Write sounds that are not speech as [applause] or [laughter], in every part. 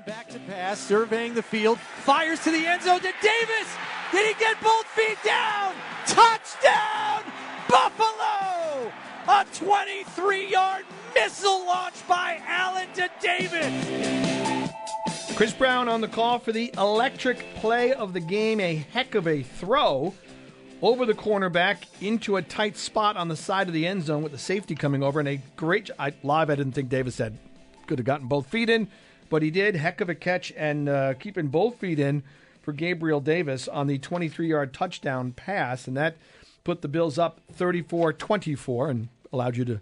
Allen back to pass, surveying the field, fires to the end zone to Davis. Did he get both feet down? Touchdown, Buffalo! A 23 yard missile launch by Allen to Davis. Chris Brown on the call for the electric play of the game. A heck of a throw over the cornerback into a tight spot on the side of the end zone with the safety coming over. And a great I, live, I didn't think Davis had could have gotten both feet in, but he did. Heck of a catch and uh, keeping both feet in for Gabriel Davis on the 23 yard touchdown pass. And that put the Bills up 34 24 and allowed you to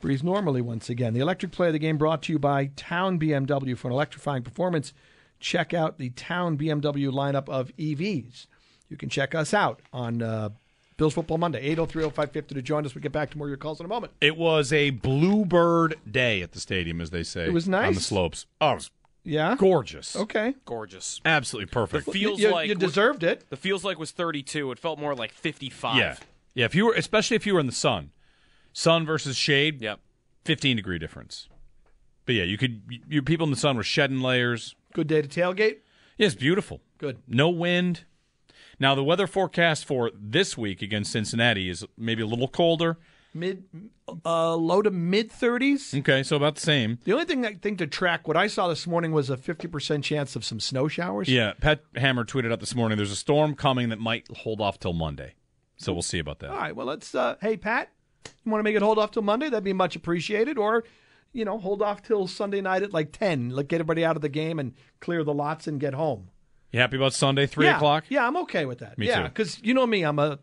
breathe normally once again. The electric play of the game brought to you by Town BMW for an electrifying performance. Check out the Town BMW lineup of EVs. You can check us out on uh, Bills Football Monday, 803 0550 to join us. We'll get back to more of your calls in a moment. It was a bluebird day at the stadium, as they say. It was nice. On the slopes. Oh, it was Yeah? gorgeous. Okay. Gorgeous. Absolutely perfect. The feels you, like you deserved it. The feels like was 32. It felt more like 55. Yeah. Yeah, if you were especially if you were in the sun. Sun versus shade, Yep. 15 degree difference. But yeah, you could you people in the sun were shedding layers. Good day to tailgate. Yeah, it's beautiful. Good. No wind. Now the weather forecast for this week against Cincinnati is maybe a little colder. Mid, uh, low to mid 30s. Okay, so about the same. The only thing I think to track, what I saw this morning was a 50% chance of some snow showers. Yeah, Pat Hammer tweeted out this morning there's a storm coming that might hold off till Monday. So we'll see about that. All right. Well, let's. Uh, hey, Pat, you want to make it hold off till Monday? That'd be much appreciated. Or, you know, hold off till Sunday night at like ten. Like get everybody out of the game and clear the lots and get home. You happy about Sunday, 3 yeah. o'clock? Yeah, I'm okay with that. Me yeah, because you know me, I'm a.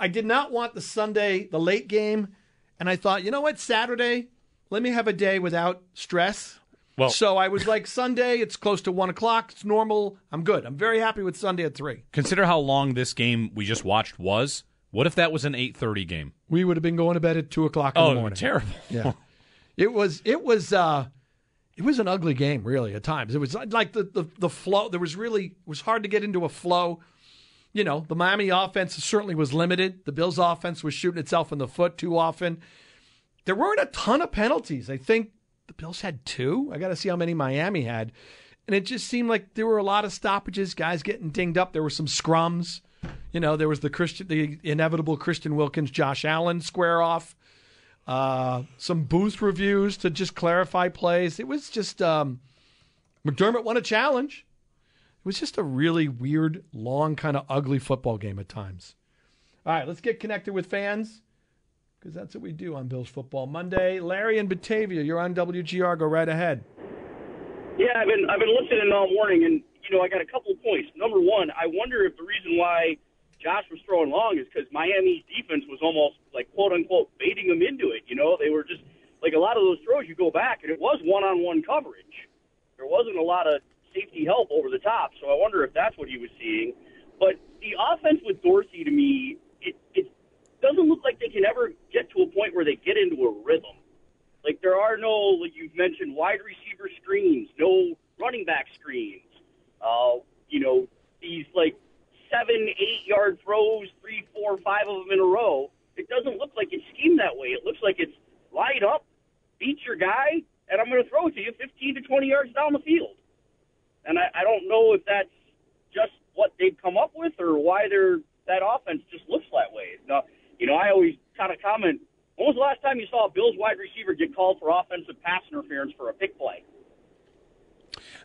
I did not want the Sunday, the late game, and I thought, you know what, Saturday, let me have a day without stress. Well- so I was like, Sunday, it's close to one o'clock. It's normal. I'm good. I'm very happy with Sunday at three. Consider how long this game we just watched was. What if that was an 8:30 game? We would have been going to bed at two o'clock in Oh, the morning. terrible. Yeah. [laughs] It was it was uh it was an ugly game really at times. It was like the the, the flow there was really it was hard to get into a flow. You know, the Miami offense certainly was limited. The Bills offense was shooting itself in the foot too often. There weren't a ton of penalties. I think the Bills had two. I got to see how many Miami had. And it just seemed like there were a lot of stoppages, guys getting dinged up. There were some scrums. You know, there was the Christian the inevitable Christian Wilkins Josh Allen square off uh, some booth reviews to just clarify plays. It was just um, McDermott won a challenge. It was just a really weird, long, kind of ugly football game at times. All right, let's get connected with fans because that's what we do on Bills Football Monday. Larry and Batavia, you're on WGR. Go right ahead. Yeah, I've been I've been listening all morning, and you know I got a couple of points. Number one, I wonder if the reason why Josh was throwing long is because Miami's defense was almost like quote unquote baiting him into it. You know, they were just like a lot of those throws. You go back, and it was one on one coverage. There wasn't a lot of safety help over the top, so I wonder if that's what he was seeing. But the offense with Dorsey, to me, it, it doesn't look like they can ever get to a point where they get into a rhythm. Like there are no, like you've mentioned, wide receiver screens, no running back screens. Uh, you know, these like seven, eight yard throws, three, four, five of them in a row. It doesn't look like it's schemed that way. It looks like it's light up, beat your guy, and I'm going to throw it to you 15 to 20 yards down the field. And I, I don't know if that's just what they've come up with or why they're that offense just looks that way. Now, you know, I always kind of comment. When was the last time you saw a Bills wide receiver get called for offensive pass interference for a pick play?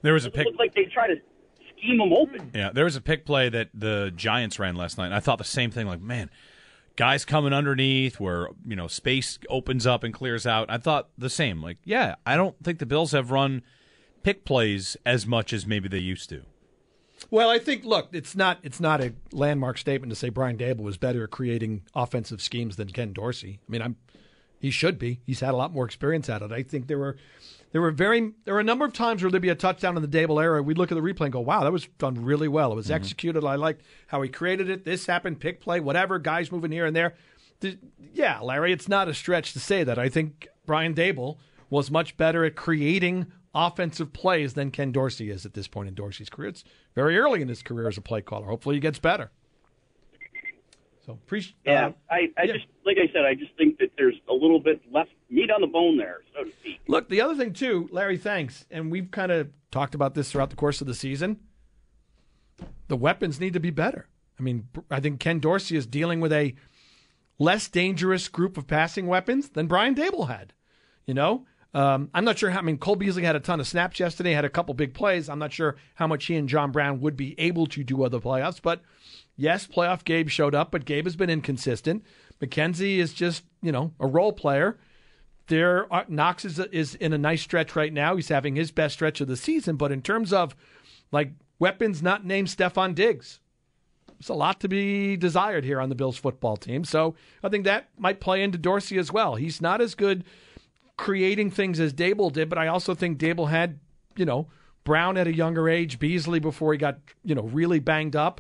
There was a It pick looks like they try to scheme them open. Yeah, there was a pick play that the Giants ran last night, and I thought the same thing. Like, man, guys coming underneath where you know space opens up and clears out. I thought the same. Like, yeah, I don't think the Bills have run pick plays as much as maybe they used to. Well, I think look, it's not it's not a landmark statement to say Brian Daboll was better at creating offensive schemes than Ken Dorsey. I mean, I'm He should be. He's had a lot more experience at it. I think there were there were very there were a number of times where there'd be a touchdown in the Daboll era. We'd look at the replay and go, "Wow, that was done really well. It was mm-hmm. executed. I liked how he created it. This happened, pick play, whatever. Guys moving here and there." The- yeah, Larry, it's not a stretch to say that. I think Brian Daboll was much better at creating offensive plays than Ken Dorsey is at this point in Dorsey's career. It's very early in his career as a play caller. Hopefully, he gets better. So appreciate. Uh, yeah, I, I yeah. just like I said, I just think that there's a little bit left meat on the bone there, so to speak. Look, the other thing too, Larry, thanks, and we've kind of talked about this throughout the course of the season. The weapons need to be better. I mean, I think Ken Dorsey is dealing with a less dangerous group of passing weapons than Brian Daboll had. You know, um, I'm not sure how. I mean, Cole Beasley had a ton of snaps yesterday, had a couple big plays. I'm not sure how much he and John Brown would be able to do other playoffs, but yes, playoff Gabe showed up, but Gabe has been inconsistent. McKenzie is just you know a role player. There, are, Knox is is in a nice stretch right now. He's having his best stretch of the season, but in terms of like weapons, not named Stefon Diggs. There's a lot to be desired here on the Bills football team. So I think that might play into Dorsey as well. He's not as good creating things as Daboll did, but I also think Daboll had, you know, Brown at a younger age, Beasley before he got, you know, really banged up.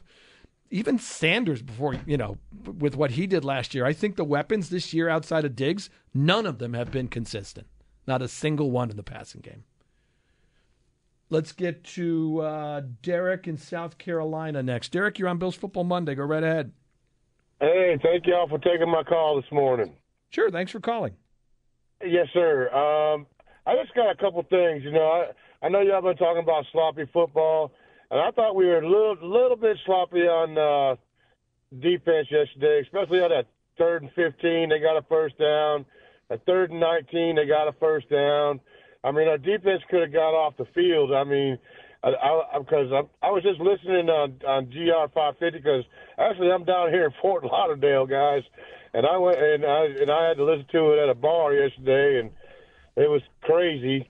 Even Sanders before, you know, with what he did last year. I think the weapons this year outside of Diggs, none of them have been consistent. Not a single one in the passing game. Let's get to uh, Derek in South Carolina next. Derek, you're on Bills Football Monday. Go right ahead. Hey, thank y'all for taking my call this morning. Sure. Thanks for calling. Yes, sir. Um, I just got a couple things. You know, I, I know y'all been talking about sloppy football, and I thought we were a little little bit sloppy on uh, defense yesterday, especially on that third and fifteen. They got a first down. At third and nineteen, they got a first down. I mean, our defense could have got off the field. I mean, because I, I, I, I was just listening on on GR 550 because actually I'm down here in Fort Lauderdale, guys, and I went and I and I had to listen to it at a bar yesterday, and it was crazy.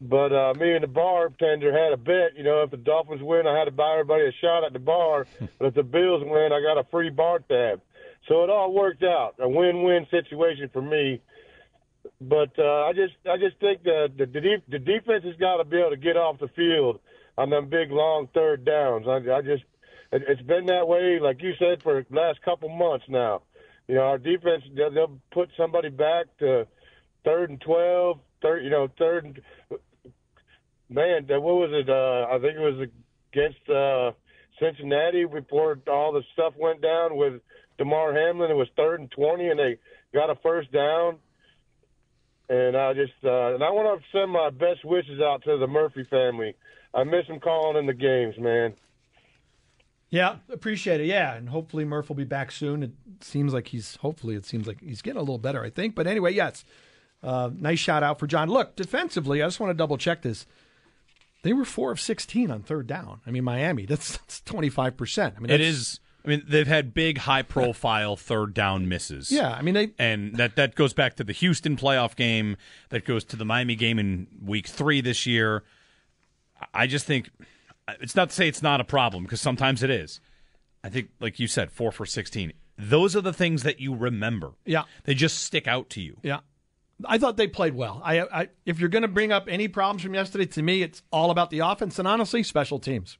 But uh, me and the bartender had a bet. You know, if the Dolphins win, I had to buy everybody a shot at the bar. [laughs] but if the Bills win, I got a free bar tab. So it all worked out, a win-win situation for me. But uh, I just, I just think that the the, de- the defense has got to be able to get off the field on them big long third downs. I, I just, it, it's been that way, like you said, for the last couple months now. You know, our defense, they'll, they'll put somebody back to third and twelve, third, you know, third and man, what was it? Uh, I think it was against uh, Cincinnati before all the stuff went down with Damar Hamlin. It was third and twenty, and they got a first down. And I just uh, and I want to send my best wishes out to the Murphy family. I miss them calling in the games, man. Yeah, appreciate it. Yeah, and hopefully Murph will be back soon. It seems like he's hopefully it seems like he's getting a little better, I think. But anyway, yes. Uh, nice shout out for John. Look, defensively, I just want to double check this. They were four of sixteen on third down. I mean, Miami. That's twenty five percent. I mean, It is. I mean, they've had big, high-profile third down misses. Yeah, I mean, they and that that goes back to the Houston playoff game. That goes to the Miami game in Week Three this year. I just think it's not to say it's not a problem because sometimes it is. I think, like you said, four for sixteen. Those are the things that you remember. Yeah. they just stick out to you. Yeah. I thought they played well. I, I if you're going to bring up any problems from yesterday, to me, it's all about the offense and honestly, special teams.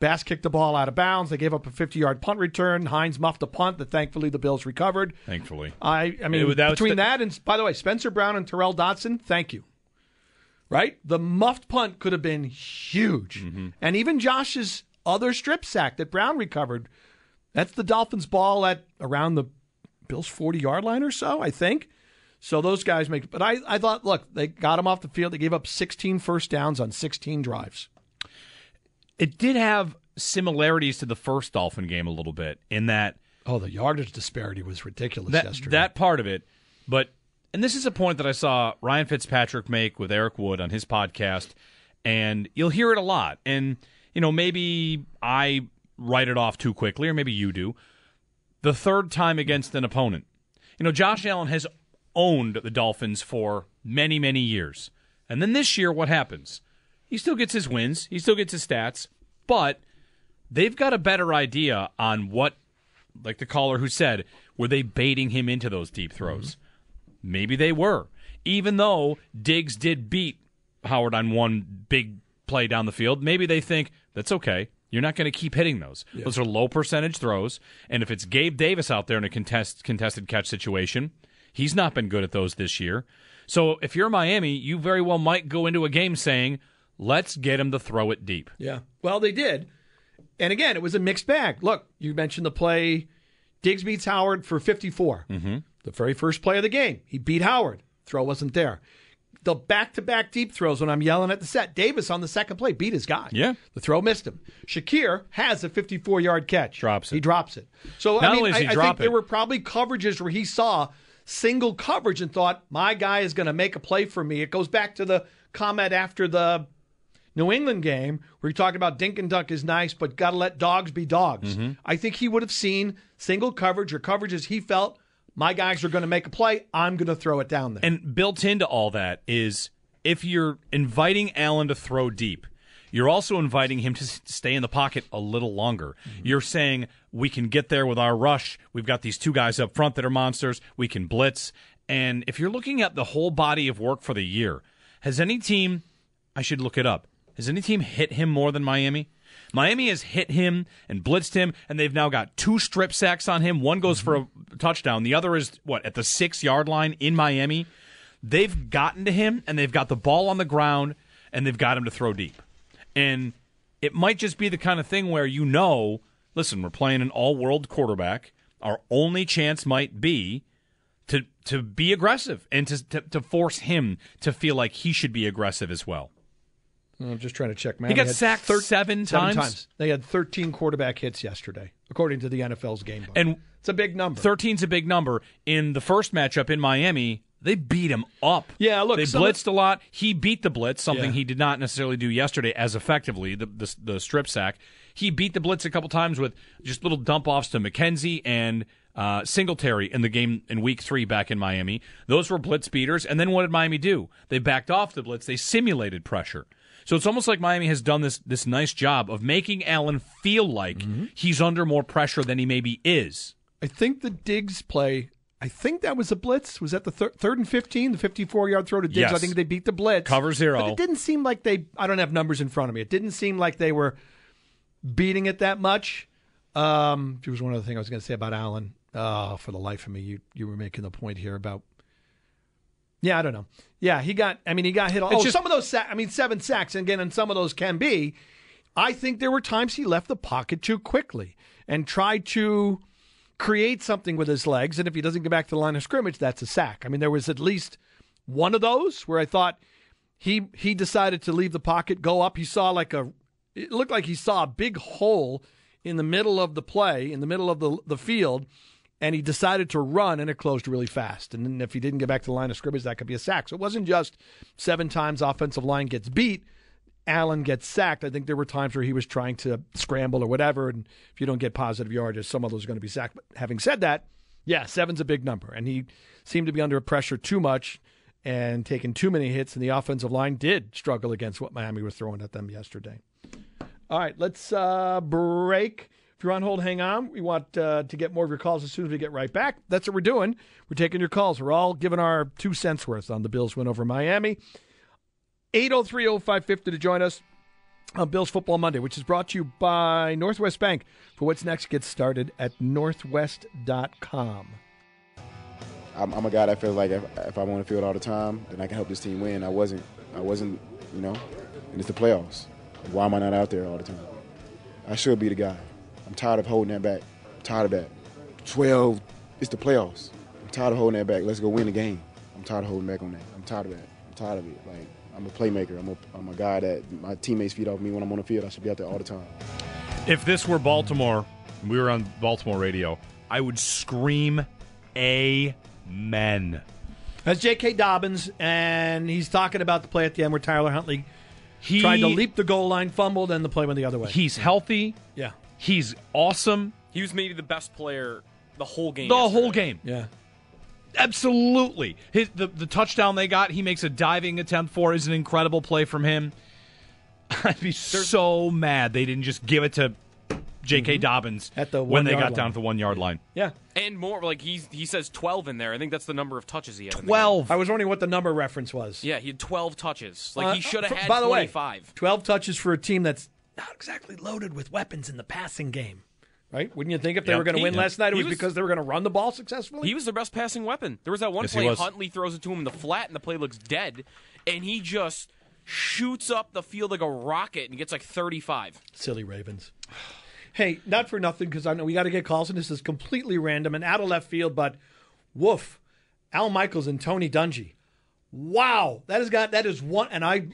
Bass kicked the ball out of bounds. They gave up a 50 yard punt return. Hines muffed a punt that thankfully the Bills recovered. Thankfully, I, I mean, that between the- that and, by the way, Spencer Brown and Tyrel Dodson, thank you. Right? The muffed punt could have been huge. Mm-hmm. And even Josh's other strip sack that Brown recovered, that's the Dolphins' ball at around the Bills' 40 yard line or so, I think. So those guys make, but I, I thought, look, they got him off the field. They gave up 16 first downs on 16 drives. it did have similarities to the first Dolphin game a little bit in that Oh, the yardage disparity was ridiculous that yesterday. that part of it. But and this is a point that I saw Ryan Fitzpatrick make with Eric Wood on his podcast, and you'll hear it a lot. And you know, maybe I write it off too quickly, or maybe you do. The third time against an opponent, you know, Josh Allen has owned the Dolphins for many, many years, and then this year, what happens? He still gets his wins, he still gets his stats, but they've got a better idea on what like the caller who said, were they baiting him into those deep mm-hmm. throws? Maybe they were. Even though Diggs did beat Howard on one big play down the field, maybe they think that's okay. You're not going to keep hitting those. Those are low percentage throws. And if it's Gabe Davis out there in a contest, contested catch situation, he's not been good at those this year. So if you're Miami, you very well might go into a game saying, let's get him to throw it deep. Yeah. Well, they did. And again, it was a mixed bag. Look, you mentioned the play Diggs beats Howard for 54. Mm-hmm. The very first play of the game. He beat Howard. Throw wasn't there. The back to back deep throws when I'm yelling at the set. Davis on the second play beat his guy. Yeah. The throw missed him. Shakir has a 54 yard catch. Drops it. He drops it. So, Not I mean, only does he I, I think there were probably coverages where he saw single coverage and thought, my guy is going to make a play for me. It goes back to the comment after the New England game where he talked about dink and dunk is nice, but got to let dogs be dogs. Mm-hmm. I think he would have seen single coverage or coverages he felt my guys are going to make a play. I'm going to throw it down there. And built into all that is if you're inviting Allen to throw deep, you're also inviting him to stay in the pocket a little longer. Mm-hmm. You're saying we can get there with our rush. We've got these two guys up front that are monsters. We can blitz. And if you're looking at the whole body of work for the year, has any team, I should look it up, has any team hit him more than Miami? Miami has hit him and blitzed him, and they've now got two strip sacks on him. One goes mm-hmm. for a touchdown. The other is, what, at the six yard line in Miami? They've gotten to him, and they've got the ball on the ground, and they've got him to throw deep. And it might just be the kind of thing where you know, listen, we're playing an all world quarterback. Our only chance might be to to be aggressive and to, to to force him to feel like he should be aggressive as well. I'm just trying to check. Man, He got sacked seven times? They had 13 quarterback hits yesterday, according to the NFL's game book. And it's a big number. 13's a big number. In the first matchup in Miami, they beat him up. Yeah, look, they blitzed a lot. He beat the blitz, something Yeah. he did not necessarily do yesterday as effectively. The, the the strip sack. He beat the blitz a couple times with just little dump offs to McKenzie and uh, Singletary in the game in Week Three back in Miami. Those were blitz beaters. And then what did Miami do? They backed off the blitz. They simulated pressure. So it's almost like Miami has done this this nice job of making Allen feel like Mm-hmm. he's under more pressure than he maybe is. I think the Diggs play. I think that was a blitz. Was that the thir- third and fifteen, the fifty-four yard throw to Diggs? Yes. I think they beat the blitz. Cover zero. But it didn't seem like they. I don't have numbers in front of me. It didn't seem like they were beating it that much. Um, there was one other thing I was going to say about Allen. Oh, for the life of me, you you were making the point here about. Yeah, I don't know. Yeah, he got. I mean, he got hit. Oh, just- some of those. Sa- I mean, seven sacks, and again, and some of those can be. I think there were times he left the pocket too quickly and tried to create something with his legs. And if he doesn't get back to the line of scrimmage, that's a sack. I mean, there was at least one of those where I thought he he decided to leave the pocket, go up. He saw like a it looked like he saw a big hole in the middle of the play, in the middle of the the field, and he decided to run and it closed really fast. And if he didn't get back to the line of scrimmage, that could be a sack. So it wasn't just seven times offensive line gets beat. Allen gets sacked. I think there were times where he was trying to scramble or whatever, and if you don't get positive yardage, some of those are going to be sacked. But having said that, yeah, seven's a big number, and he seemed to be under pressure too much and taking too many hits, and the offensive line did struggle against what Miami was throwing at them yesterday. All right, let's uh, break. If you're on hold, hang on. We want uh, to get more of your calls as soon as we get right back. That's what we're doing. We're taking your calls. We're all giving our two cents worth on the Bills win over Miami. 803-0550 to join us on Bills Football Monday, which is brought to you by Northwest Bank. For what's next, get started at northwest.com. I'm, I'm a guy that feels like if, if I'm on the field all the time, then I can help this team win. I wasn't. I wasn't. You know, and it's the playoffs. Why am I not out there all the time? I should be the guy. I'm tired of holding that back. I'm tired of that. 12. It's the playoffs. I'm tired of holding that back. Let's go win the game. I'm tired of holding back on that. I'm tired of that. I'm tired of it. Like I'm a playmaker. I'm a, I'm a guy that my teammates feed off me when I'm on the field. I should be out there all the time. If this were Baltimore, and we were on Baltimore radio, I would scream amen. That's J.K. Dobbins, and he's talking about the play at the end where Tyler Huntley He tried to leap the goal line, fumbled, and the play went the other way. He's healthy. yeah. He's awesome. He was maybe the best player the whole game. The yesterday. whole game. Yeah. Absolutely. His, the, the touchdown they got, he makes a diving attempt for, is an incredible play from him. [laughs] I'd be so mad they didn't just give it to J.K. Dobbins At the when they got line. down to the one yard line. Yeah. And more like he's he says 12 in there. I think that's the number of touches he had. in the game. Twelve. I was wondering what the number reference was. Yeah, he had 12 touches. Like Uh, he should have had By the way, 25. 12 touches for a team that's not exactly loaded with weapons in the passing game. Right? Wouldn't you think if they Yeah. were going to He- win last night, it was, was- because they were going to run the ball successfully? He was their best passing weapon. There was that one Yes, he play. Huntley throws it to him in the flat and the play looks dead, and he just shoots up the field like a rocket and gets like 35. Silly Ravens. [sighs] Hey, not for nothing, because I know we got to get calls, and this is completely random and out of left field, but woof. Al Michaels and Tony Dungy. Wow. That has got, that is one, and I,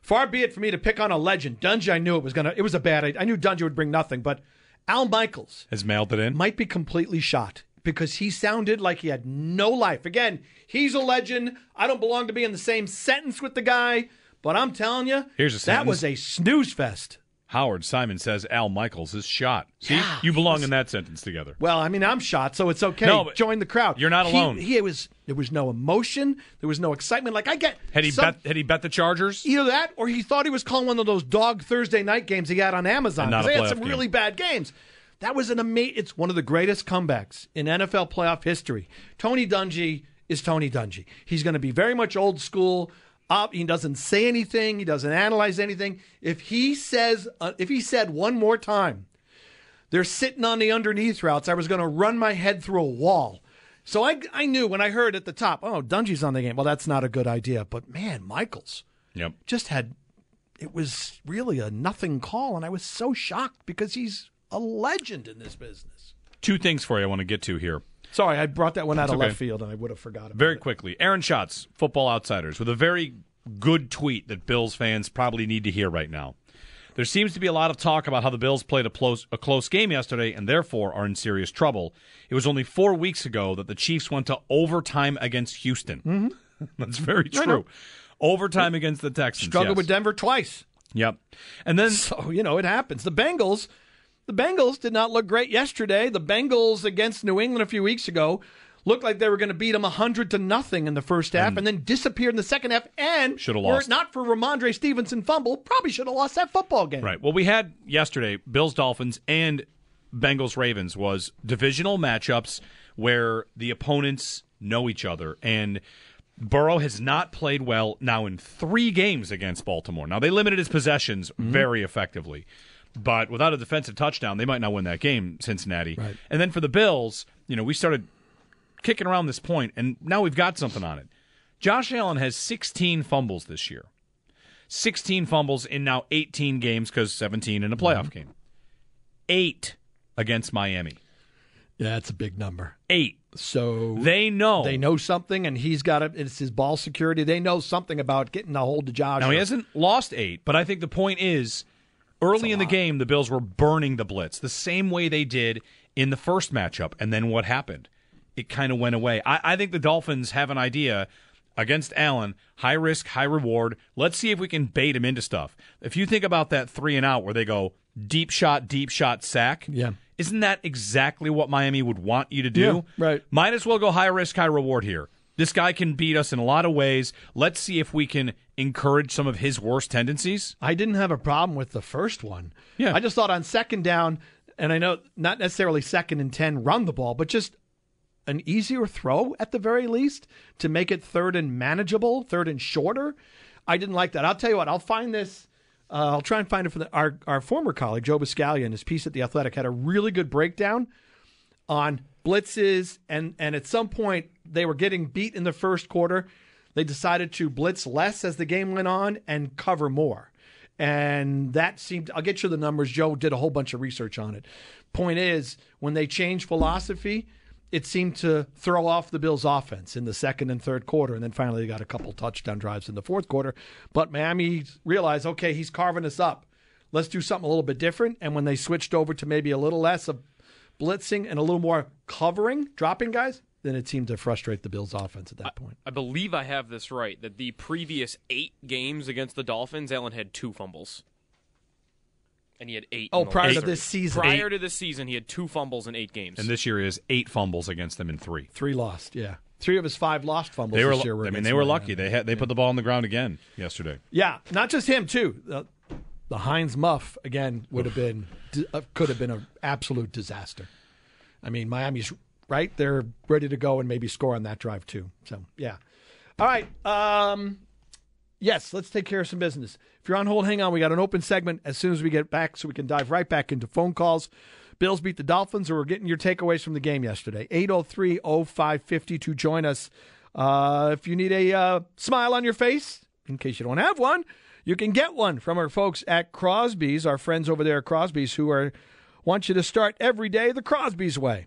far be it for me to pick on a legend. Dungy, I knew it was going to, it was a bad. I knew Dungy would bring nothing, but Al Michaels Has mailed it in. might be completely shot because he sounded like he had no life. Again, he's a legend. I don't belong to be in the same sentence with the guy, but I'm telling you, Here's a that sentence. was a snooze fest. Howard Simon says Al Michaels is shot. See, Yeah, you belong was- in that sentence together. Well, I mean, I'm shot, so it's okay. No, Join the crowd. you're not He- alone. He, was there was no emotion. There was no excitement. Like I get Had he some- bet? Had he bet the Chargers? either that or he thought he was calling one of those dog Thursday night games he had on Amazon. They had some game. really bad games. That was an amazing. It's one of the greatest comebacks in NFL playoff history. Tony Dungy is Tony Dungy. He's going to be very much old school. Up, he doesn't say anything. He doesn't analyze anything. If he says, uh, if he said one more time, they're sitting on the underneath routes. I was going to run my head through a wall. So I, I knew when I heard at the top, oh, Dungy's on the game. Well, that's not a good idea. But man, Michaels Yep. just had it was really a nothing call and i was so shocked because he's a legend in this business Two things for you I want to get to here. Sorry i brought that one out It's of okay. left field and i would have forgot about Very it quickly, Aaron Schatz, Football Outsiders, with a very good tweet that Bills fans probably need to hear right now. There seems to be a lot of talk about how the Bills played a close, a close game yesterday and therefore are in serious trouble. It was only four weeks ago that the Chiefs went to overtime against Houston. Mm-hmm. [laughs] That's very true. Overtime against the Texans. struggled yes. with denver twice Yep. And then so you know it happens the bengals the bengals did not look great yesterday the bengals against new england a few weeks ago looked like they were going to beat them 100 to nothing in the first half and, then disappeared in the second half and Shoulda lost. were it not for rhamondre stevenson fumble probably should have lost that football game Right. Well, we had yesterday Bills Dolphins and Bengals Ravens was divisional matchups where the opponents know each other and Burrow has not played well now in 3 games against Baltimore. Now they limited his possessions mm-hmm. very effectively. But without a defensive touchdown, they might not win that game, Cincinnati. Right. And then for the Bills, you know, we started kicking around this point and now we've got something on it. Josh Allen has 16 fumbles this year. 16 fumbles in now 18 games because 17 in a playoff mm-hmm. game. Eight against Miami. yeah that's a big number Eight. so They know. They know something, and he's got it. It's his ball security. They know something about getting a hold of Josh. Now he hasn't lost eight, but I think the point is, early in the game, the Bills were burning the blitz the same way they did in the first matchup, and then what happened? It kind of went away. I, I think the Dolphins have an idea against Allen, high risk, high reward. Let's see if we can bait him into stuff. If you think about that three and out where they go deep shot, deep shot, sack, Yeah. isn't that exactly what Miami would want you to do? Yeah, right. Might as well go high risk, high reward here. This guy can beat us in a lot of ways. Let's see if we can encourage some of his worst tendencies. I didn't have a problem with the first one. Yeah. I just thought on second down, and I know not necessarily second and 10, run the ball, but just an easier throw at the very least to make it third and manageable, third and shorter. I didn't like that. I'll tell you what, I'll find this. Uh, I'll try and find it for the, our, our former colleague, Joe Buscaglia, his piece at The Athletic, had a really good breakdown on blitzes. And, and at some point, they were getting beat in the first quarter. They decided to blitz less as the game went on and cover more. And that seemed, I'll get you the numbers. Joe did a whole bunch of research on it. Point is, when they changed philosophy, it seemed to throw off the Bills' offense in the second and third quarter. And then finally, they got a couple touchdown drives in the fourth quarter. But Miami realized, okay, he's carving us up. Let's do something a little bit different. And when they switched over to maybe a little less of blitzing and a little more covering, dropping guys, then it seemed to frustrate the Bills' offense at that point. I believe I have this right that the previous eight games against the Dolphins, Allen had two fumbles. And he had eight. Oh, prior last to this season. Prior Eight. to this season, he had two fumbles in eight games. And this year is eight fumbles against them in three. Three lost, yeah. Three of his five lost fumbles They were. this year were I mean, they were Miami. lucky. They had. They put the ball on the ground again yesterday. Yeah, not just him too. Uh, the Hines Muff again would have been uh, could have been an absolute disaster. I mean, Miami's right; they're ready to go and maybe score on that drive too. So yeah. All right. Um, yes, let's take care of some business. If you're on hold, hang on. We got an open segment as soon as we get back, so we can dive right back into phone calls. Bills beat the Dolphins, or we're getting your takeaways from the game yesterday. 803 0550 to join us. Uh, if you need a uh, smile on your face, in case you don't have one, you can get one from our folks at Crosby's, our friends over there at Crosby's, who are want you to start every day the Crosby's way.